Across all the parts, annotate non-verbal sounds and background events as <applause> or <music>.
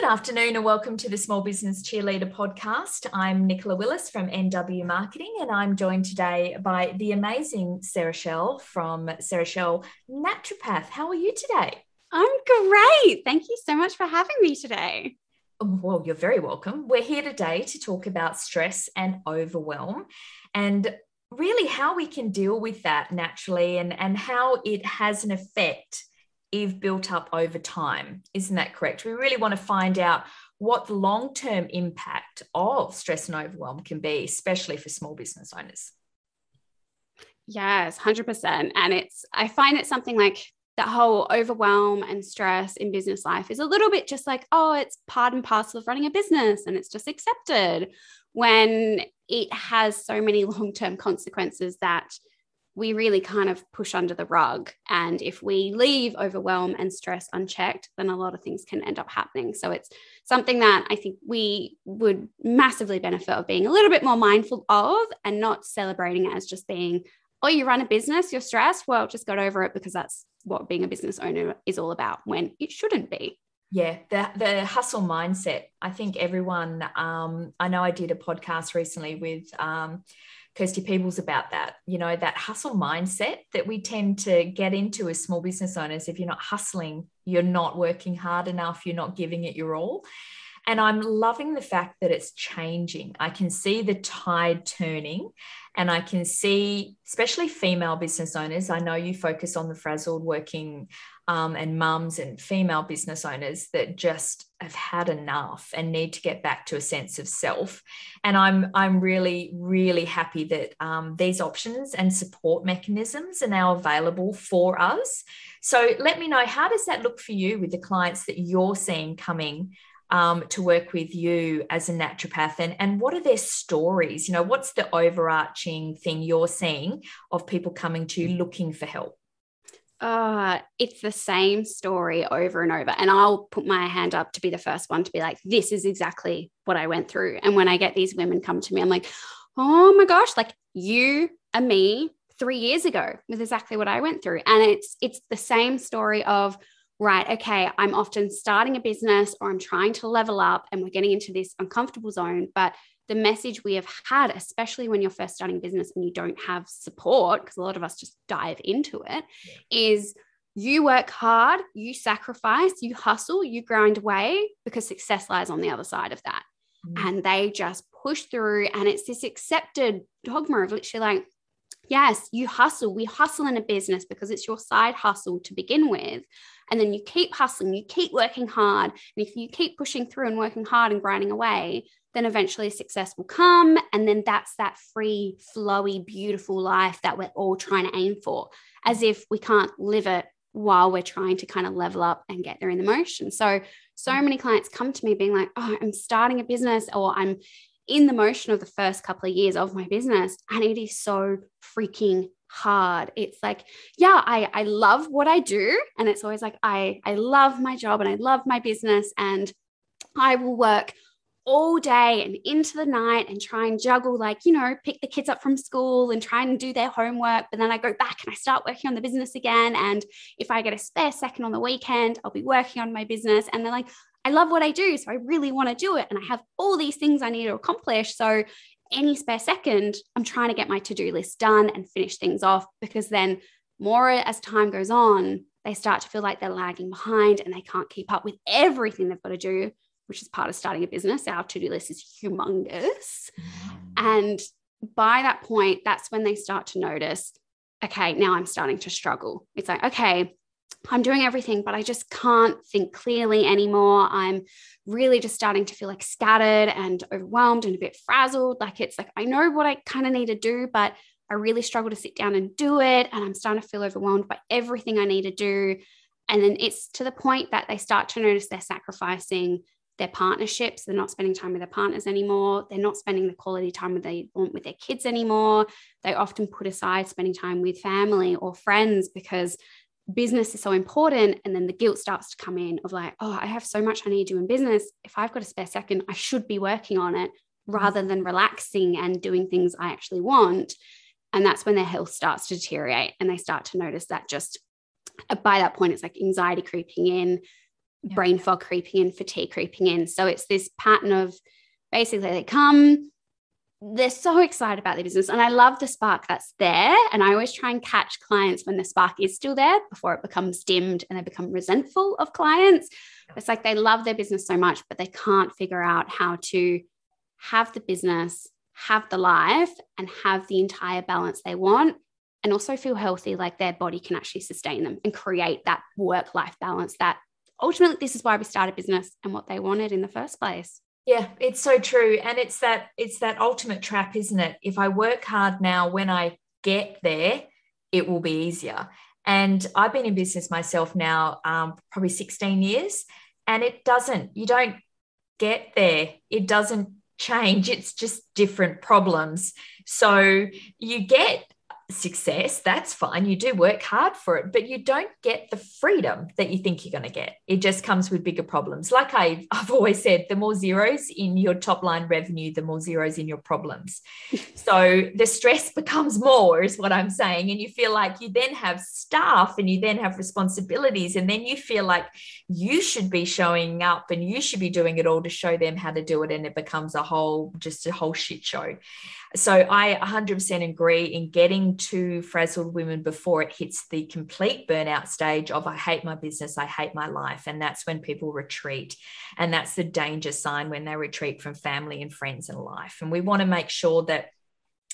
Good afternoon and welcome to the Small Business Cheerleader podcast. I'm Nikola Willis from NW Marketing and I'm joined today by the amazing Sarah Chelle from Sarah Chelle Naturopath. How are you today? I'm great. Thank you so much for having me today. Well, you're very welcome. We're here today to talk about stress and overwhelm and really how we can deal with that naturally and, and how it has an effect if built up over time. Isn't that correct? We really want to find out what the long term impact of stress and overwhelm can be, especially for small business owners. Yes, 100%. And it's, I find it something like that whole overwhelm and stress in business life is a little bit just like, oh, it's part and parcel of running a business and it's just accepted when it has so many <laughs> long term consequences that we really kind of push under the rug. And if we leave overwhelm and stress unchecked, then a lot of things can end up happening. So it's something that I think we would massively benefit of being a little bit more mindful of and not celebrating it as just being, oh, you run a business, you're stressed. Well, just got over it because that's what being a business owner is all about when it shouldn't be. Yeah, the the hustle mindset. I think everyone. Um, I know I did a podcast recently with um, Kirsty Peebles about that. You know, that hustle mindset that we tend to get into as small business owners. If you're not hustling, you're not working hard enough, you're not giving it your all. And I'm loving the fact that it's changing. I can see the tide turning, and I can see, especially female business owners. I know you focus on the frazzled working um, and mums and female business owners that just have had enough and need to get back to a sense of self. And I'm I'm really really happy that um, these options and support mechanisms are now available for us. So let me know how does that look for you with the clients that you're seeing coming um, to work with you as a naturopath and, and what are their stories you know what's the overarching thing you're seeing of people coming to you looking for help uh, it's the same story over and over. And I'll put my hand up to be the first one to be like, this is exactly what I went through. And when I get these women come to me, I'm like, oh my gosh, like you and me three years ago was exactly what I went through. And it's it's the same story of right, okay, I'm often starting a business or I'm trying to level up and we're getting into this uncomfortable zone. But the message we have had, especially when you're first starting business and you don't have support, because a lot of us just dive into it, is you work hard, you sacrifice, you hustle, you grind away because success lies on the other side of that. Mm-hmm. And they just push through. And it's this accepted dogma of literally like, yes, you hustle. We hustle in a business because it's your side hustle to begin with. And then you keep hustling, you keep working hard. And if you keep pushing through and working hard and grinding away, then eventually success will come. And then that's that free, flowy, beautiful life that we're all trying to aim for, as if we can't live it while we're trying to kind of level up and get there in the motion. So, so many clients come to me being like, oh, I'm starting a business or I'm in the motion of the first couple of years of my business. And it is so freaking hard. It's like, yeah, I, I love what I do. And it's always like, I, I love my job and I love my business. And I will work all day and into the night and try and juggle, like, you know, pick the kids up from school and try and do their homework. But then I go back and I start working on the business again. And if I get a spare second on the weekend, I'll be working on my business. And they're like, I love what I do. So I really want to do it. And I have all these things I need to accomplish. So any spare second, I'm trying to get my to do list done and finish things off because then more as time goes on, they start to feel like they're lagging behind and they can't keep up with everything they've got to do which is part of starting a business. Our to do list is humongous. Mm. And by that point, that's when they start to notice, okay, now I'm starting to struggle. It's like, okay, I'm doing everything, but I just can't think clearly anymore. I'm really just starting to feel like scattered and overwhelmed and a bit frazzled. Like it's like, I know what I kind of need to do, but I really struggle to sit down and do it. And I'm starting to feel overwhelmed by everything I need to do. And then it's to the point that they start to notice they're sacrificing their partnerships. They're not spending time with their partners anymore. They're not spending the quality time that they want with their kids anymore. They often put aside spending time with family or friends because business is so important. And then the guilt starts to come in of like, oh, I have so much I need to do in business. If I've got a spare second, I should be working on it rather than relaxing and doing things I actually want. And that's when their health starts to deteriorate and they start to notice that just uh, by that point, it's like anxiety creeping in yeah. brain fog creeping in, fatigue creeping in. So it's this pattern of basically they come, they're so excited about their business. And I love the spark that's there. And I always try and catch clients when the spark is still there before it becomes dimmed and they become resentful of clients. It's like they love their business so much, but they can't figure out how to have the business, have the life, and have the entire balance they want. And also feel healthy, like their body can actually sustain them and create that work life balance that ultimately this is why we started business and what they wanted in the first place. Yeah, it's so true. And it's that it's that ultimate trap, isn't it? If I work hard now, when I get there, it will be easier. And I've been in business myself now, um, probably 16 years, and it doesn't, you don't get there. It doesn't change. It's just different problems. So you get success, that's fine. You do work hard for it, but you don't get the freedom that you think you're going to get. It just comes with bigger problems. Like I've, <laughs> I've always said, the more zeros in your top line revenue, the more zeros in your problems. <laughs> so the stress becomes more, is what I'm saying. And you feel like you then have staff and you then have responsibilities. And then you feel like you should be showing up and you should be doing it all to show them how to do it. And it becomes a whole, just a whole shit show. So I 100% agree in getting to frazzled women before it hits the complete burnout stage of I hate my business, I hate my life. And that's when people retreat. And that's the danger sign when they retreat from family and friends and life. And we want to make sure that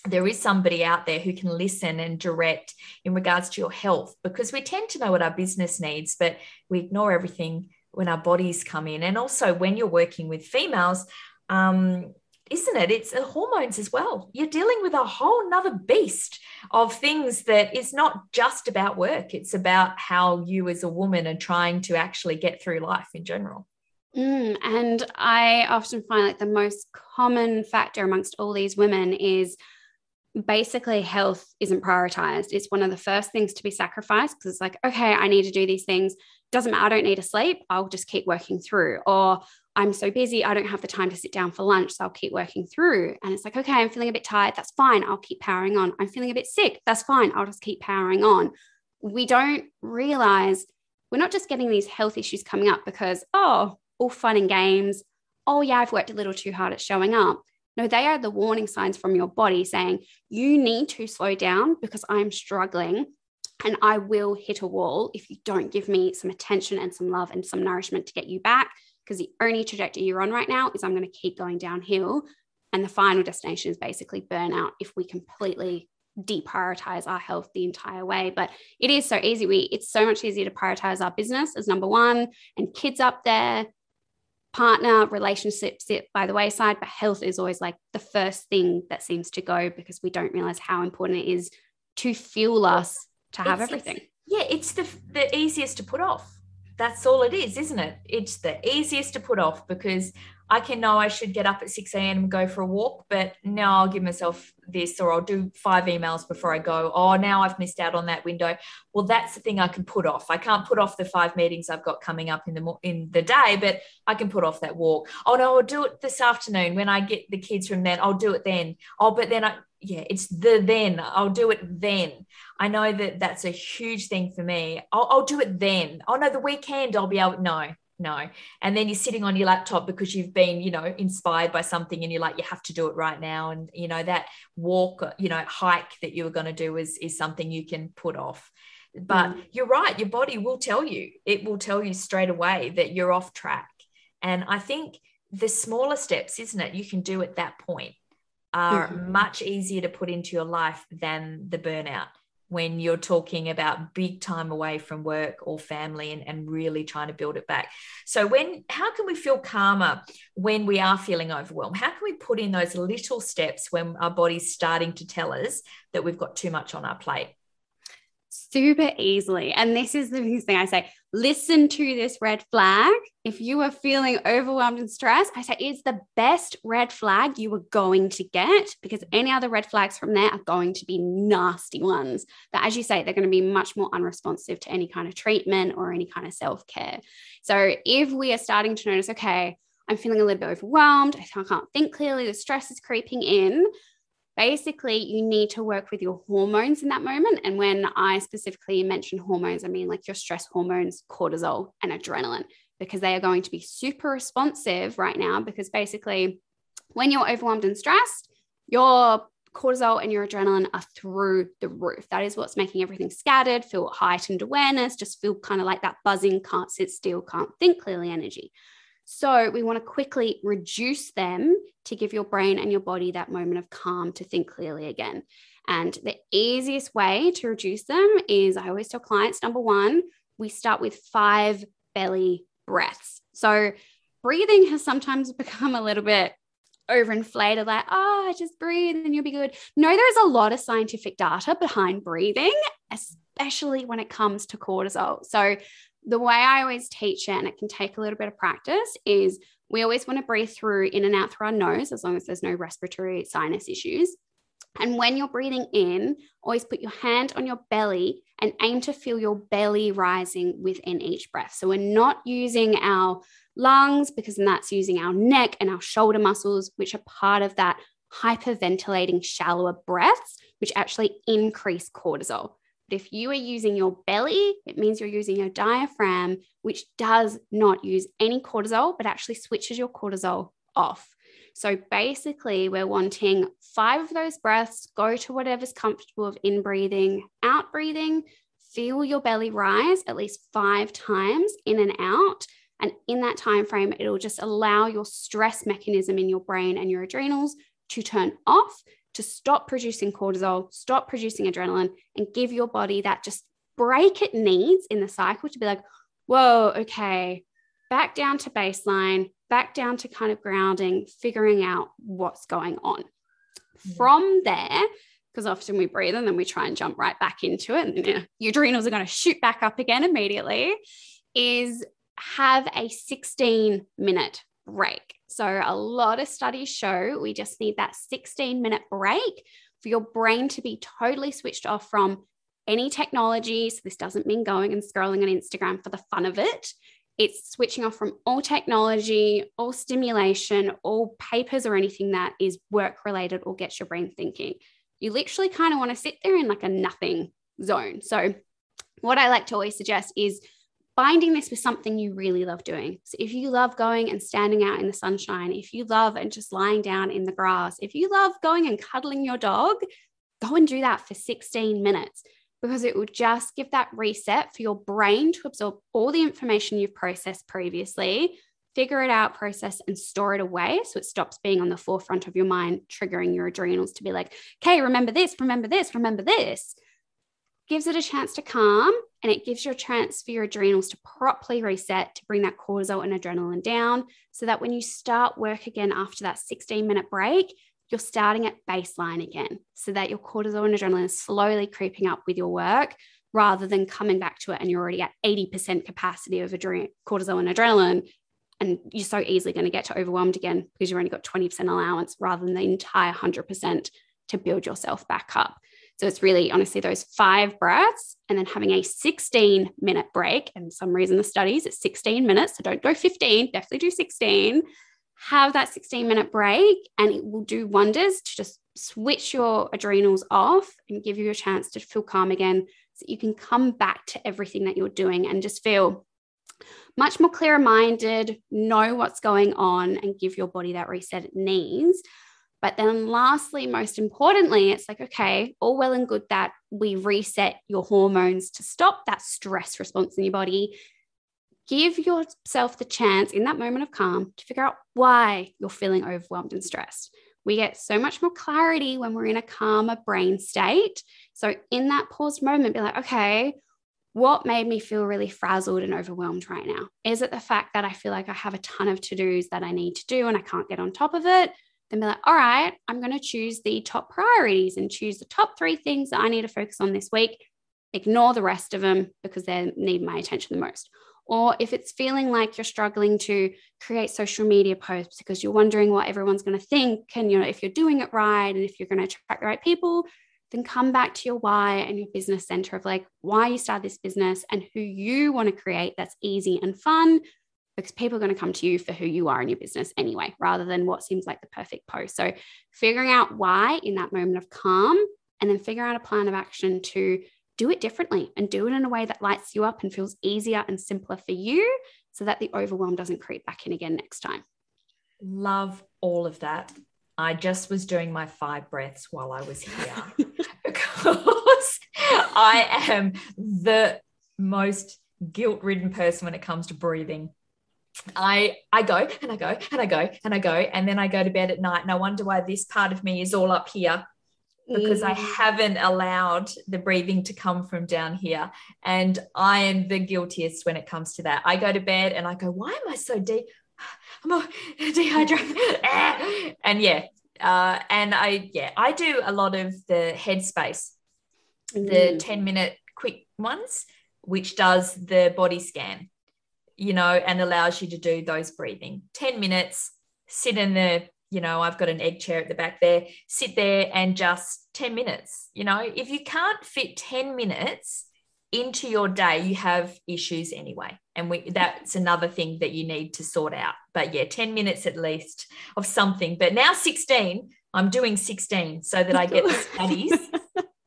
there is somebody out there who can listen and direct in regards to your health because we tend to know what our business needs, but we ignore everything when our bodies come in. And also, when you're working with females, um, isn't it? It's hormones as well. You're dealing with a whole nother beast of things that is not just about work. It's about how you as a woman are trying to actually get through life in general. Mm, and I often find like the most common factor amongst all these women is basically health isn't prioritized. It's one of the first things to be sacrificed because it's like, okay, I need to do these things. Doesn't matter, I don't need to sleep. I'll just keep working through. Or I'm so busy, I don't have the time to sit down for lunch. So I'll keep working through. And it's like, okay, I'm feeling a bit tired. That's fine. I'll keep powering on. I'm feeling a bit sick. That's fine. I'll just keep powering on. We don't realize we're not just getting these health issues coming up because, oh, all fun and games. Oh, yeah, I've worked a little too hard at showing up. No, they are the warning signs from your body saying, you need to slow down because I'm struggling and I will hit a wall if you don't give me some attention and some love and some nourishment to get you back because the only trajectory you're on right now is I'm going to keep going downhill. And the final destination is basically burnout if we completely deprioritize our health the entire way. But it is so easy. We it's so much easier to prioritize our business as number one and kids up there, partner, relationships sit by the wayside. But health is always like the first thing that seems to go because we don't realize how important it is to fuel us to have it's, everything. It's, yeah, it's the the easiest to put off that's all it is, isn't it? It's the easiest to put off because I can know I should get up at 6 a.m. and go for a walk, but now I'll give myself this or I'll do five emails before I go. Oh, now I've missed out on that window. Well, that's the thing I can put off. I can't put off the five meetings I've got coming up in the in the day, but I can put off that walk. Oh no, I'll do it this afternoon when I get the kids from then. I'll do it then. Oh, but then I yeah, it's the then. I'll do it then. I know that that's a huge thing for me. I'll, I'll do it then. Oh no, the weekend I'll be able. No, no. And then you're sitting on your laptop because you've been, you know, inspired by something, and you're like, you have to do it right now. And you know that walk, you know, hike that you were going to do is is something you can put off. But mm. you're right. Your body will tell you. It will tell you straight away that you're off track. And I think the smaller steps, isn't it? You can do at that point are mm-hmm. much easier to put into your life than the burnout when you're talking about big time away from work or family and, and really trying to build it back. So when how can we feel calmer when we are feeling overwhelmed? How can we put in those little steps when our body's starting to tell us that we've got too much on our plate? Super easily. And this is the biggest thing I say listen to this red flag. If you are feeling overwhelmed and stressed, I say it's the best red flag you are going to get because any other red flags from there are going to be nasty ones that, as you say, they're going to be much more unresponsive to any kind of treatment or any kind of self care. So if we are starting to notice, okay, I'm feeling a little bit overwhelmed, I can't think clearly, the stress is creeping in basically you need to work with your hormones in that moment. And when I specifically mention hormones, I mean like your stress hormones, cortisol, and adrenaline. because they are going to be super responsive right now. Because basically, when you're overwhelmed and stressed, your cortisol and your adrenaline are through the roof. That is what's making everything scattered, feel heightened awareness, just feel kind of like that buzzing, can't sit still, can't think clearly energy. So we want to quickly reduce them to give your brain and your body that moment of calm to think clearly again. And the easiest way to reduce them is I always tell clients number one, we start with five belly breaths. So breathing has sometimes <laughs> become a little bit overinflated, like, oh, just breathe and you'll be good. No, there's a lot of scientific data behind breathing, especially when it comes to cortisol. So, the way I always teach it, and it can take a little bit of practice, is we always want to breathe through in and out through our nose as long as there's no respiratory sinus issues. And when you're breathing in, always put your hand on your belly and aim to feel your belly rising within each breath. So we're not using our lungs because that's using our neck and our shoulder muscles, which are part of that hyperventilating, shallower breaths, which actually increase cortisol. But if you are using your belly, it means you're using your diaphragm, which does not use any cortisol, but actually switches your cortisol off. So basically, we're wanting five of those breaths, go to whatever's comfortable of in breathing, out breathing, feel your belly rise at least five times in and out. And in that time frame, it'll just allow your stress mechanism in your brain and your adrenals to turn off, to stop producing cortisol, stop producing adrenaline, and give your body that just break it needs in the cycle to be like, whoa, okay, back down to baseline, back down to kind of grounding, figuring out what's going on. Yeah. From there, because often we breathe and then we try and jump right back into it, and you know, your adrenals are going to shoot back up again immediately, is have a 16 minute break. So, a lot of studies show we just need that 16 minute break for your brain to be totally switched off from any technology. So, this doesn't mean going and scrolling on Instagram for the fun of it. It's switching off from all technology, all stimulation, all papers or anything that is work related or gets your brain thinking. You literally kind of want to sit there in like a nothing zone. So, what I like to always suggest is binding this with something you really love doing. So, if you love going and standing out in the sunshine, if you love and just lying down in the grass, if you love going and cuddling your dog, go and do that for 16 minutes because it will just give that reset for your brain to absorb all the information you've processed previously, figure it out, process, and store it away. So it stops being on the forefront of your mind, triggering your adrenals to be like, okay, remember this, remember this, remember this. Gives it a chance to calm and it gives you a chance for your adrenals to properly reset to bring that cortisol and adrenaline down so that when you start work again after that 16 minute break, you're starting at baseline again so that your cortisol and adrenaline is slowly creeping up with your work rather than coming back to it and you're already at 80% capacity of adre- cortisol and adrenaline and you're so easily going to get to overwhelmed again because you've only got 20% allowance rather than the entire 100% to build yourself back up. So it's really honestly those five breaths and then having a 16 minute break. And some reason the studies it's 16 minutes. So don't go 15, definitely do 16 have that 16 minute break and it will do wonders to just switch your adrenals off and give you a chance to feel calm again so you can come back to everything that you're doing and just feel much more clear minded, know what's going on, and give your body that reset it needs. But then, lastly, most importantly, it's like, okay, all well and good that we reset your hormones to stop that stress response in your body give yourself the chance in that moment of calm to figure out why you're feeling overwhelmed and stressed. We get so much more clarity when we're in a calmer brain state. So, in that paused moment, be like, okay, what made me feel really frazzled and overwhelmed right now? Is it the fact that I feel like I have a ton of to dos that I need to do and I can't get on top of it? Then be like, all right, I'm going to choose the top priorities and choose the top three things that I need to focus on this week. Ignore the rest of them because they need my attention the most or if it's feeling like you're struggling to create social media posts because you're wondering what everyone's going to think and you know if you're doing it right and if you're going to attract the right people then come back to your why and your business center of like why you started this business and who you want to create that's easy and fun because people are going to come to you for who you are in your business anyway rather than what seems like the perfect post so figuring out why in that moment of calm and then figure out a plan of action to do it differently and do it in a way that lights you up and feels easier and simpler for you so that the overwhelm doesn't creep back in again next time. Love all of that. I just was doing my five breaths while I was here <laughs> because I am the most guilt ridden person when it comes to breathing. I I go and I go and I go and I go and then I go to bed at night and I wonder why this part of me is all up here because mm. I haven't allowed the breathing to come from down here and I am the guiltiest when it comes to that. I go to bed and I go why am I so deep I'm all dehydrated <laughs> and yeah uh, and I yeah I do a lot of the headspace mm. the 10 minute quick ones which does the body scan you know, and allows you to do those breathing. 10 minutes, sit in the, you know, I've got an egg chair at the back there, sit there and just 10 minutes. You know, if you can't fit 10 minutes into your day, you have issues anyway. And we that's another thing that you need to sort out. But yeah, 10 minutes at least of something. But now 16, I'm doing 16 so that I get the <laughs> studies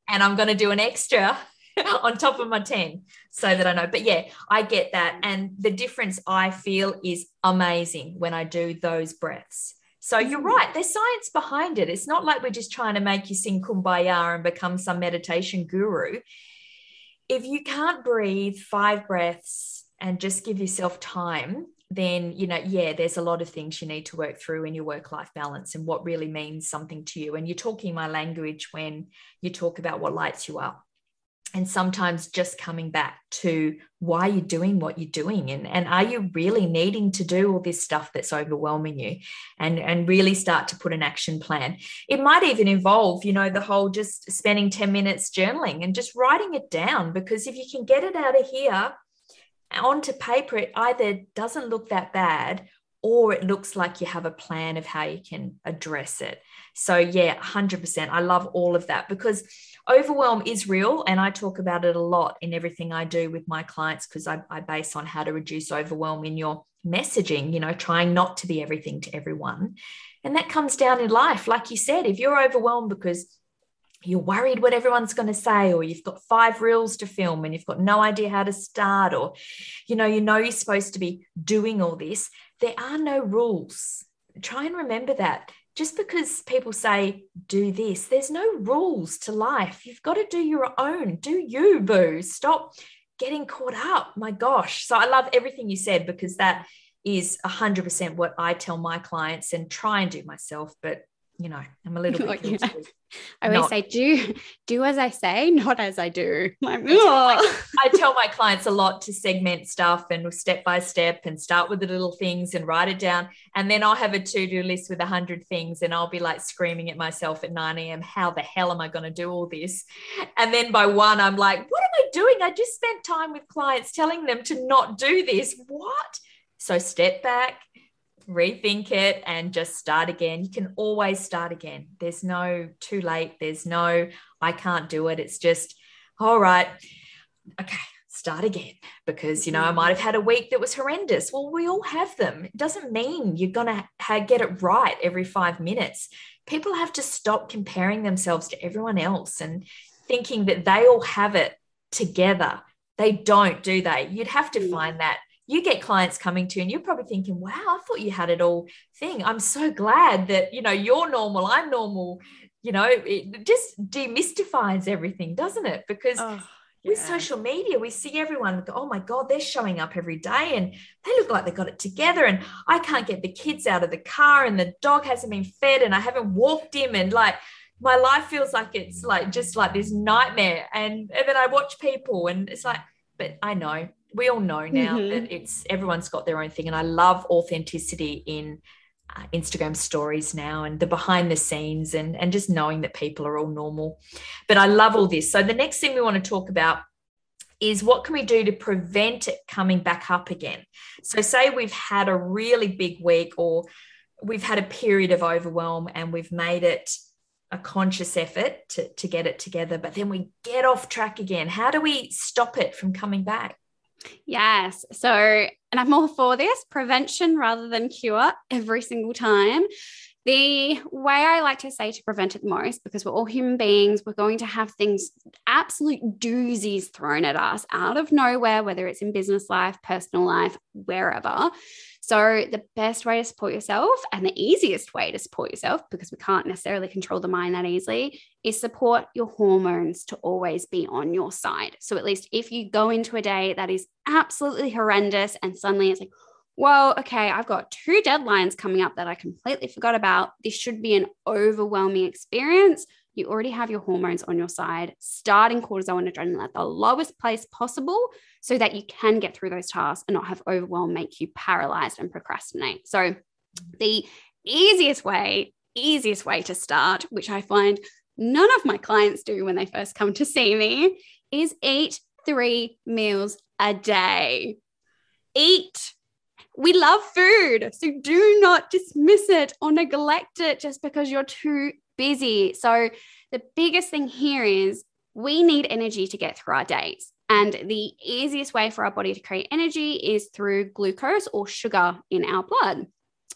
and I'm going to do an extra <laughs> on top of my 10 so that I know. But yeah, I get that. And the difference I feel is amazing when I do those breaths. So you're mm. right, there's science behind it. It's not like we're just trying to make you sing kumbaya and become some meditation guru. If you can't breathe five breaths and just give yourself time, then you know yeah there's a lot of things you need to work through in your work life balance and what really means something to you and you're talking my language when you talk about what lights you up and sometimes just coming back to why you're doing what you're doing and, and are you really needing to do all this stuff that's overwhelming you? And and really start to put an action plan. It might even involve you know the whole just spending 10 minutes journaling and just writing it down because if you can get it out of here onto paper it either doesn't look that bad or it looks like you have a plan of how you can address it. So yeah 100% i love all of that because overwhelm is real and i talk about it a lot in everything i do with my clients because I, I, base on how to reduce overwhelm in your messaging you know trying not to be everything to everyone. And that comes down in life. Like you said if you're overwhelmed because you're worried what everyone's going to say or you've got five reels to film and you've got no idea how to start or you know you know you're supposed to be doing all this there are no rules. Try and remember that. Just because people say do this there's no rules to life. You've got to do your own. Do you boo. Stop getting caught up. My gosh. So i love everything you said because that is 100% what i tell my clients and try and do myself but you know, I'm a <laughs> little bit. yeah. <laughs> I always not, say, do do as I say, not as I do. <laughs> Like, I, tell my, I tell my clients a lot to segment stuff and step by step and start with the little things and write it down. And then I'll have a to-do list with a hundred things and I'll be like screaming at myself at 9 a.m. How the hell am I going to do all this? And then by one, I'm like, what am I doing? I just spent time with clients telling them to not do this. What? So step back, rethink it and just start again. You can always start again. There's no too late. There's no, I can't do it. It's just, all right, okay, start again because, you know, I might have had a week that was horrendous. Well, we all have them. It doesn't mean you're going to ha- get it right every five minutes. People have to stop comparing themselves to everyone else and thinking that they all have it together. They don't, do they? You'd have to mm. find that you get clients coming to you and you're probably thinking wow i thought you had it all thing. I'm so glad that you know you're normal i'm normal. You know it just demystifies everything doesn't it? Because oh, yeah. with social media we see everyone oh my god they're showing up every day and they look like they got it together and i can't get the kids out of the car and the dog hasn't been fed and i haven't walked him and like my life feels like it's like just like this nightmare. And, and then i watch people and it's like but i know we all know now mm-hmm. that it's everyone's got their own thing and i love authenticity in uh, instagram stories now and the behind the scenes and and just knowing that people are all normal but i love all this so the next thing we want to talk about is what can we do to prevent it coming back up again so say we've had a really big week or we've had a period of overwhelm and we've made it a conscious effort to, to get it together, but then we get off track again. How do we stop it from coming back? Yes. So, and I'm all for this prevention rather than cure every single time. The way I like to say to prevent it the most, because we're all human beings, we're going to have things, absolute doozies thrown at us out of nowhere, whether it's in business life, personal life, wherever. So, the best way to support yourself and the easiest way to support yourself, because we can't necessarily control the mind that easily, is support your hormones to always be on your side. So, at least if you go into a day that is absolutely horrendous and suddenly it's like, well, okay, I've got two deadlines coming up that I completely forgot about. This should be an overwhelming experience. You already have your hormones on your side, starting cortisol and adrenaline at the lowest place possible so that you can get through those tasks and not have overwhelm make you paralyzed and procrastinate. So, the easiest way, easiest way to start, which I find none of my clients do when they first come to see me, is eat three meals a day. Eat we love food. So do not dismiss it or neglect it just because you're too busy. So the biggest thing here is we need energy to get through our days. And the easiest way for our body to create energy is through glucose or sugar in our blood.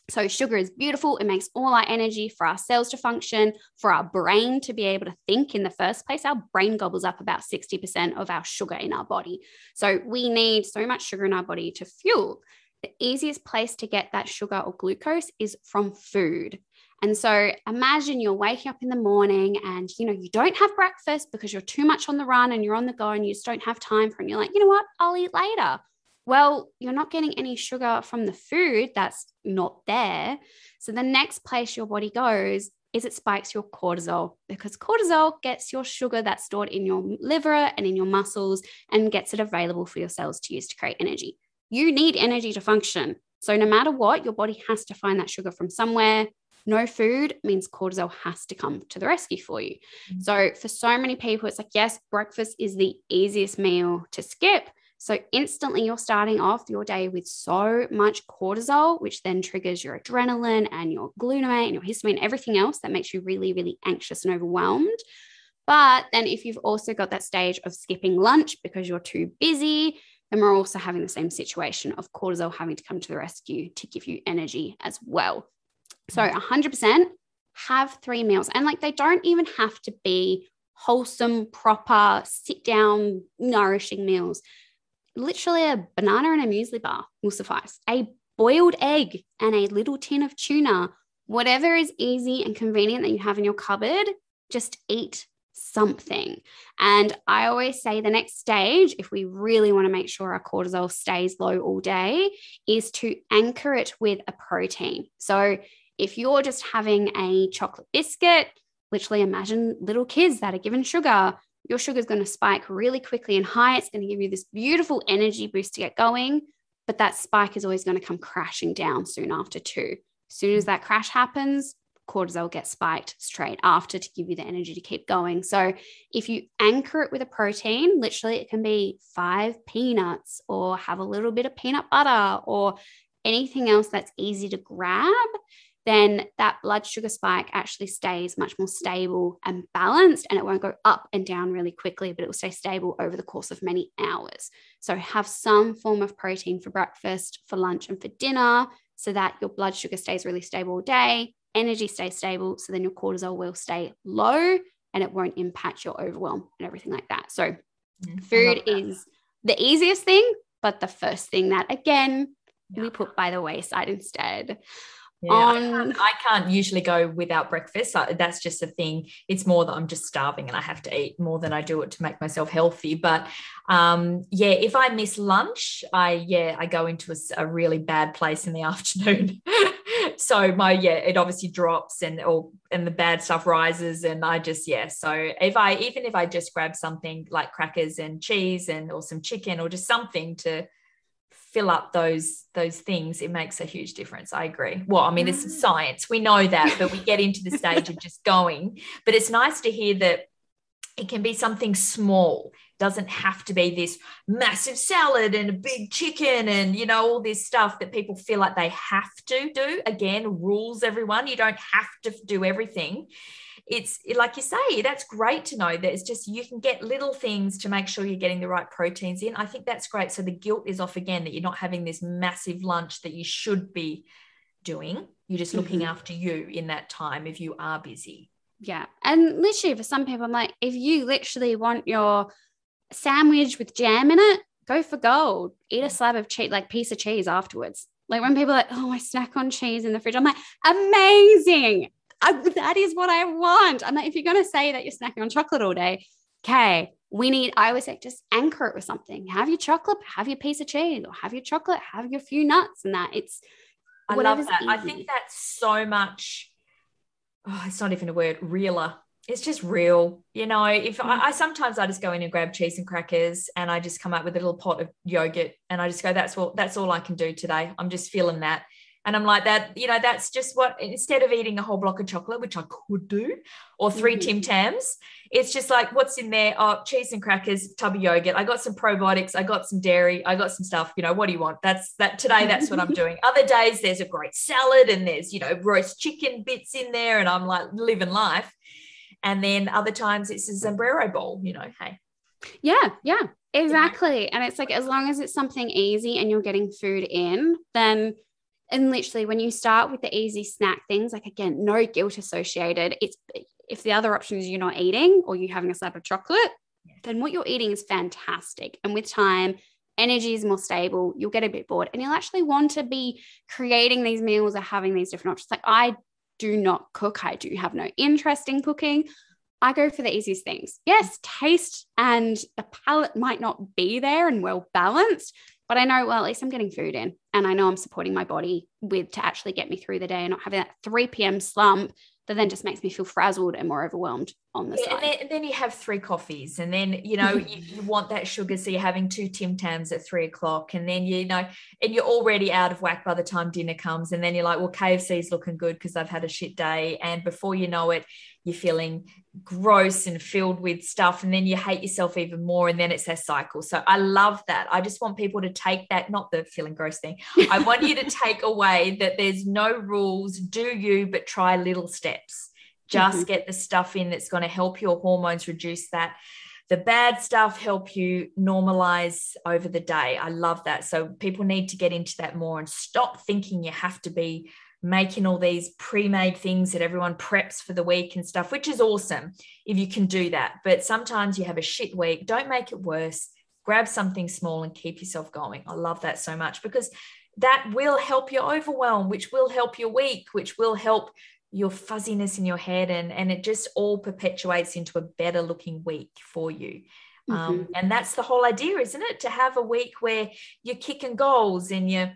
So, sugar is beautiful. It makes all our energy for our cells to function, for our brain to be able to think in the first place. Our brain gobbles up about 60% of our sugar in our body. So, we need so much sugar in our body to fuel the easiest place to get that sugar or glucose is from food. And so imagine you're waking up in the morning and you know you don't have breakfast because you're too much on the run and you're on the go and you just don't have time for it. And you're like, you know what, I'll eat later. Well, you're not getting any sugar from the food that's not there. So the next place your body goes is it spikes your cortisol because cortisol gets your sugar that's stored in your liver and in your muscles and gets it available for your cells to use to create energy. You need energy to function. So, no matter what, your body has to find that sugar from somewhere. No food means cortisol has to come to the rescue for you. Mm-hmm. So, for so many people, it's like, yes, breakfast is the easiest meal to skip. So, instantly, you're starting off your day with so much cortisol, which then triggers your adrenaline and your glutamate and your histamine, everything else that makes you really, really anxious and overwhelmed. But then, if you've also got that stage of skipping lunch because you're too busy, then we're also having the same situation of cortisol having to come to the rescue to give you energy as well. So 100% mm. have three meals. And like they don't even have to be wholesome, proper, sit down, nourishing meals. Literally a banana and a muesli bar will suffice. A boiled egg and a little tin of tuna, whatever is easy and convenient that you have in your cupboard, just eat something. And I always say the next stage, if we really want to make sure our cortisol stays low all day, is to anchor it with a protein. So if you're just having a chocolate biscuit, literally imagine little kids that are given sugar. Your sugar is going to spike really quickly and high. It's going to give you this beautiful energy boost to get going, but that spike is always going to come crashing down soon after, too. As soon as that crash happens, cortisol gets spiked straight after to give you the energy to keep going. So if you anchor it with a protein, literally it can be five peanuts or have a little bit of peanut butter or anything else that's easy to grab, then that blood sugar spike actually stays much more stable and balanced and it won't go up and down really quickly, but it will stay stable over the course of many hours. So have some form of protein for breakfast, for lunch, and for dinner so that your blood sugar stays really stable all day energy stays stable. So then your cortisol will stay low and it won't impact your overwhelm and everything like that. So, mm, food is the easiest thing, but the first thing that, again, yeah. we put by the wayside instead. Yeah, um, I, can't, I, can't, usually go without breakfast. That's just a thing. It's more that I'm just starving and I have to eat more than I do it to make myself healthy. But um, yeah, if I miss lunch, I yeah I go into a, a really bad place in the <laughs> afternoon. so my yeah it obviously drops and or and the bad stuff rises and i just yeah so if i even if i just grab something like crackers and cheese and or some chicken or just something to fill up those those things it makes a huge difference. I agree. Well i mean this is mm. science. We know that but we get into the stage of just going. But it's nice to hear that it can be something small. Doesn't have to be this massive salad and a big chicken and you know all this stuff that people feel like they have to do. Again rules everyone. You don't have to do everything it's like you say that's great to know that it's just you can get little things to make sure you're getting the right proteins in i think that's great so the guilt is off again that you're not having this massive lunch that you should be doing. You're just looking mm-hmm. after you in that time if you are busy. Yeah. And literally, for some people, I'm like, if you literally want your sandwich with jam in it, go for gold. Eat a slab of cheese, like piece of cheese afterwards. Like when people are like, oh, I snack on cheese in the fridge, I'm like, amazing. I, that is what I want. I'm like, if you're going to say that you're snacking on chocolate all day, okay, we need, I always say, just anchor it with something. Have your chocolate, have your piece of cheese, or have your chocolate, have your few nuts, and that it's. I love that. Easy. I think that's so much. Oh, it's not even a word. Realer it's just real you know if I. I, sometimes i just go in and grab cheese and crackers and i just come up with a little pot of yogurt and i just go that's all that's all i can do today i'm just feeling that and i'm like that you know that's just what instead of eating a whole block of chocolate which i could do or 3 mm-hmm. tim tams it's just like what's in there oh cheese and crackers tub of yogurt i got some probiotics i got some dairy i got some stuff you know what do you want that's that today that's what i'm <laughs> doing other days there's a great salad and there's you know roast chicken bits in there and i'm like living life and then other times it's a sombrero bowl, you know, hey. Yeah, yeah, exactly. And it's like as long as it's something easy and you're getting food in, then and literally when you start with the easy snack things, like again, no guilt associated. It's if the other option is you're not eating or you're having a slab of chocolate, then what you're eating is fantastic. And with time, energy is more stable. You'll get a bit bored and you'll actually want to be creating these meals or having these different options. Like I do not cook. I do have no interest in cooking. I go for the easiest things. Yes, taste and the palate might not be there and well balanced, but I know, well, at least I'm getting food in and I know I'm supporting my body with to actually get me through the day and not having that 3 p.m. slump that then just makes me feel frazzled and more overwhelmed on the yeah, side. And then, and then, you have three coffees, and then you know you, you, want that sugar, so you're having two Tim Tams at three o'clock, and then you know, and you're already out of whack by the time dinner comes, and then you're like, well, KFC's looking good because I've had a shit day, and before you know it, you're feeling gross and filled with stuff and then you hate yourself even more and then it's a cycle. So i love that. I just want people to take that not the feeling gross thing. I want you to take <laughs> away that there's no rules. Do you but try little steps. Just mm-hmm. get the stuff in that's going to help your hormones reduce that. The bad stuff help you normalize over the day. I love that. So people need to get into that more and stop thinking you have to be making all these pre-made things that everyone preps for the week and stuff which is awesome if you can do that. But sometimes you have a shit week don't make it worse. Grab something small and keep yourself going. I love that so much because that will help your overwhelm which will help your week which will help your fuzziness in your head. And and it just all perpetuates into a better looking week for you. Um, mm-hmm. um, and that's the whole idea isn't it? To have a week where you're kicking goals and you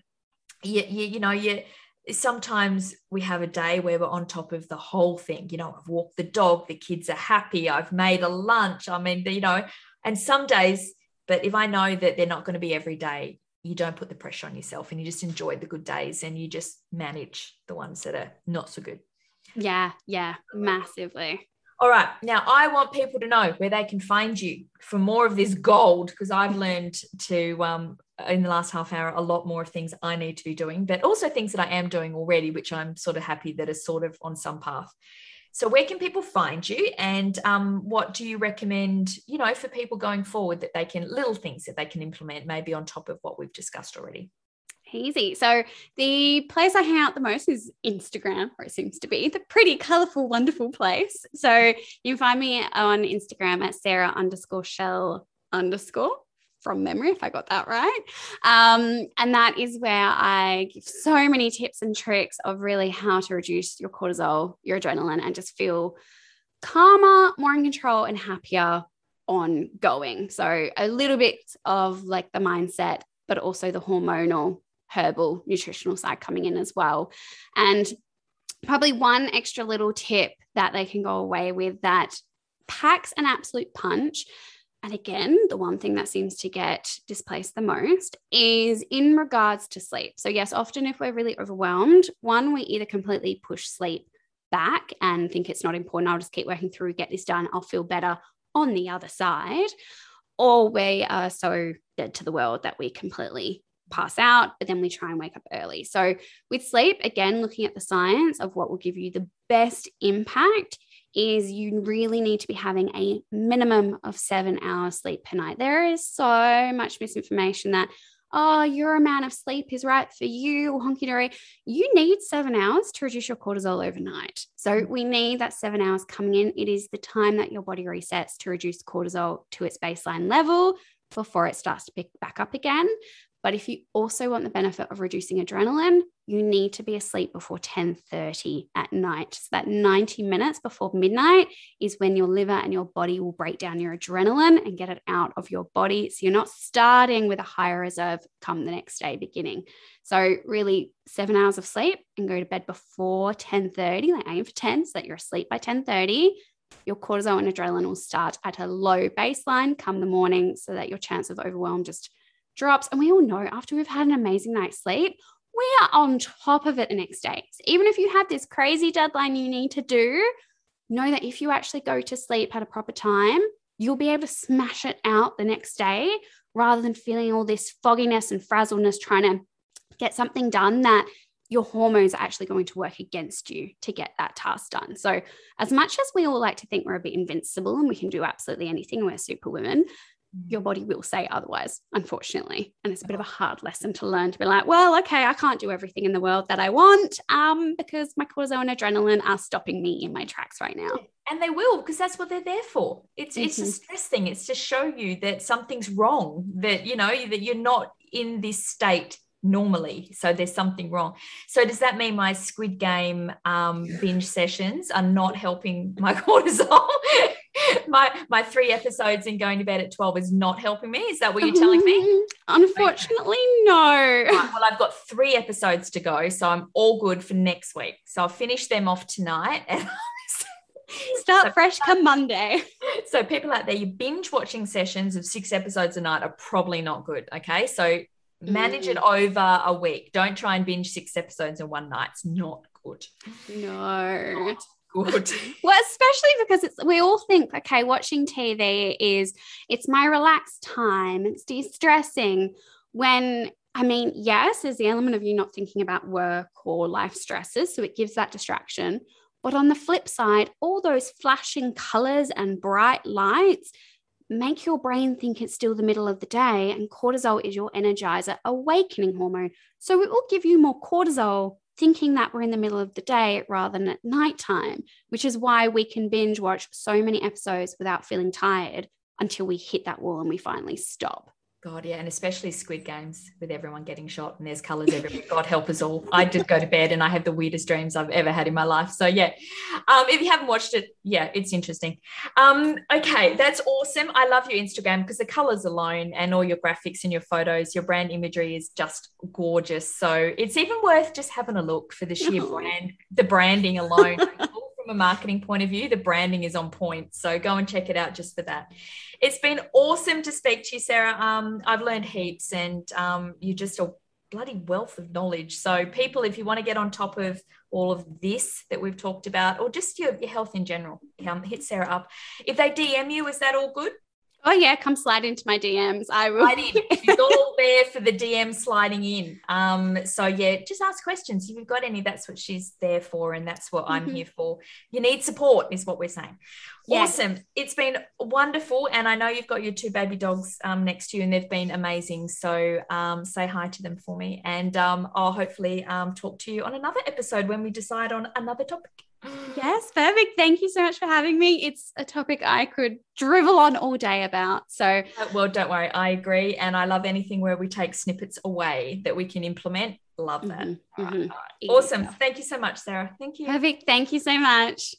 you, you, you know you sometimes we have a day where we're on top of the whole thing. You know, I've walked the dog, the kids are happy, I've made a lunch. I mean, you know, and some days, but if I know that they're not going to be every day, you don't put the pressure on yourself and you just enjoy the good days and you just manage the ones that are not so good. Yeah, yeah, massively. All right. Now, I want people to know where they can find you for more of this gold because I've learned to, um, in the last half hour, a lot more of things I need to be doing, but also things that I am doing already, which I'm sort of happy that are sort of on some path. So, where can people find you, and um, what do you recommend? You know, for people going forward that they can little things that they can implement, maybe on top of what we've discussed already. Easy. So the place I hang out the most is Instagram, or it seems to be the pretty colorful, wonderful place. So you can find me on Instagram at Sarah underscore chelle underscore from memory, if I got that right. Um, and that is where I give so many tips and tricks of really how to reduce your cortisol, your adrenaline, and just feel calmer, more in control, and happier ongoing. So a little bit of like the mindset, but also the hormonal herbal nutritional side coming in as well. And probably one extra little tip that they can go away with that packs an absolute punch. And again, the one thing that seems to get displaced the most is in regards to sleep. So, yes, often if we're really overwhelmed, one, we either completely push sleep back and think it's not important. I'll just keep working through, get this done. I'll feel better on the other side. Or we are so dead to the world that we completely pass out, but then we try and wake up early. So, with sleep, again, looking at the science of what will give you the best impact is you really need to be having a minimum of seven hours sleep per night. There is so much misinformation that oh, your amount of sleep is right for you, honky dory. You need seven hours to reduce your cortisol overnight. So mm. we need that seven hours coming in. It is the time that your body resets to reduce cortisol to its baseline level before it starts to pick back up again. But if you also want the benefit of reducing adrenaline, you need to be asleep before 10:30 at night. So that 90 minutes before midnight is when your liver and your body will break down your adrenaline and get it out of your body. So you're not starting with a higher reserve come the next day beginning. So really 7 hours of sleep and go to bed before 10:30, like aim for 10 so that you're asleep by 10:30 your cortisol and adrenaline will start at a low baseline come the morning so that your chance of overwhelm just drops. And we all know after we've had an amazing night's sleep, we are on top of it the next day. So even if you have this crazy deadline you need to do, know that if you actually go to sleep at a proper time, you'll be able to smash it out the next day rather than feeling all this fogginess and frazzleness trying to get something done that your hormones are actually going to work against you to get that task done. So, as much as we all like to think we're a bit invincible and we can do absolutely anything, we're super women, your body will say otherwise, unfortunately. And it's a bit of a hard lesson to learn to be like, well, okay, I can't do everything in the world that I want um, because my cortisol and adrenaline are stopping me in my tracks right now. And they will because that's what they're there for. It's mm-hmm. it's a stress thing. It's to show you that something's wrong, that you know, that you're not in this state normally. So there's something wrong. So does that mean my Squid Game um, binge sessions are not helping my <laughs> cortisol? my my three episodes and going to bed at 12 is not helping me. Is that what you're telling me? <laughs> Unfortunately, no. Right, well, I've got three episodes to go, so I'm all good for next week. So I'll finish them off tonight and <laughs> Start so, fresh come Monday. So people out there, you binge watching sessions of six episodes a night are probably not good. Okay. So manage mm. it over a week. Don't try and binge six episodes in one night. It's not good. No. Not good. <laughs> well, especially because it's we all think, okay, watching TV is it's my relaxed time, it's de-stressing. When I mean, yes, there's the element of you not thinking about work or life stresses, so it gives that distraction. But on the flip side, all those flashing colors and bright lights make your brain think it's still the middle of the day, and cortisol is your energizer, awakening hormone. So it will give you more cortisol thinking that we're in the middle of the day rather than at nighttime, which is why we can binge watch so many episodes without feeling tired until we hit that wall and we finally stop. God, yeah, and especially Squid Games with everyone getting shot and there's colors everywhere. God help us all. I did go to bed and I have the weirdest dreams I've ever had in my life. So yeah, um, if you haven't watched it, yeah, it's interesting. Um, okay, that's awesome. I love your Instagram because the colors alone and all your graphics and your photos, your brand imagery is just gorgeous. So it's even worth just having a look for the sheer brand, the branding alone from a marketing point of view, the branding is on point. So go and check it out just for that. It's been awesome to speak to you, Sarah. Um, I've learned heaps, and um, you're just a bloody wealth of knowledge. So, people, if you want to get on top of all of this that we've talked about, or just your, your health in general, um, hit Sarah up. If they DM you, is that all good? Oh yeah, come slide into my DMs. I will. Slide in. <laughs> She's all there for the DM sliding in. Um, so yeah, just ask questions. If you've got any, that's what she's there for, and that's what mm-hmm. I'm here for. You need support, is what we're saying. Yes. Awesome. It's been wonderful, and I know you've got your two baby dogs um, next to you, and they've been amazing. So um, say hi to them for me, and um, I'll hopefully um, talk to you on another episode when we decide on another topic. Yes, perfect. Thank you so much for having me. It's a topic I could drivel on all day about. So, uh, well, don't worry. I agree. And I love anything where we take snippets away that we can implement. Love that. Mm-hmm, mm-hmm. Awesome. Thank you so much, Sarah. Thank you. Perfect. Thank you so much.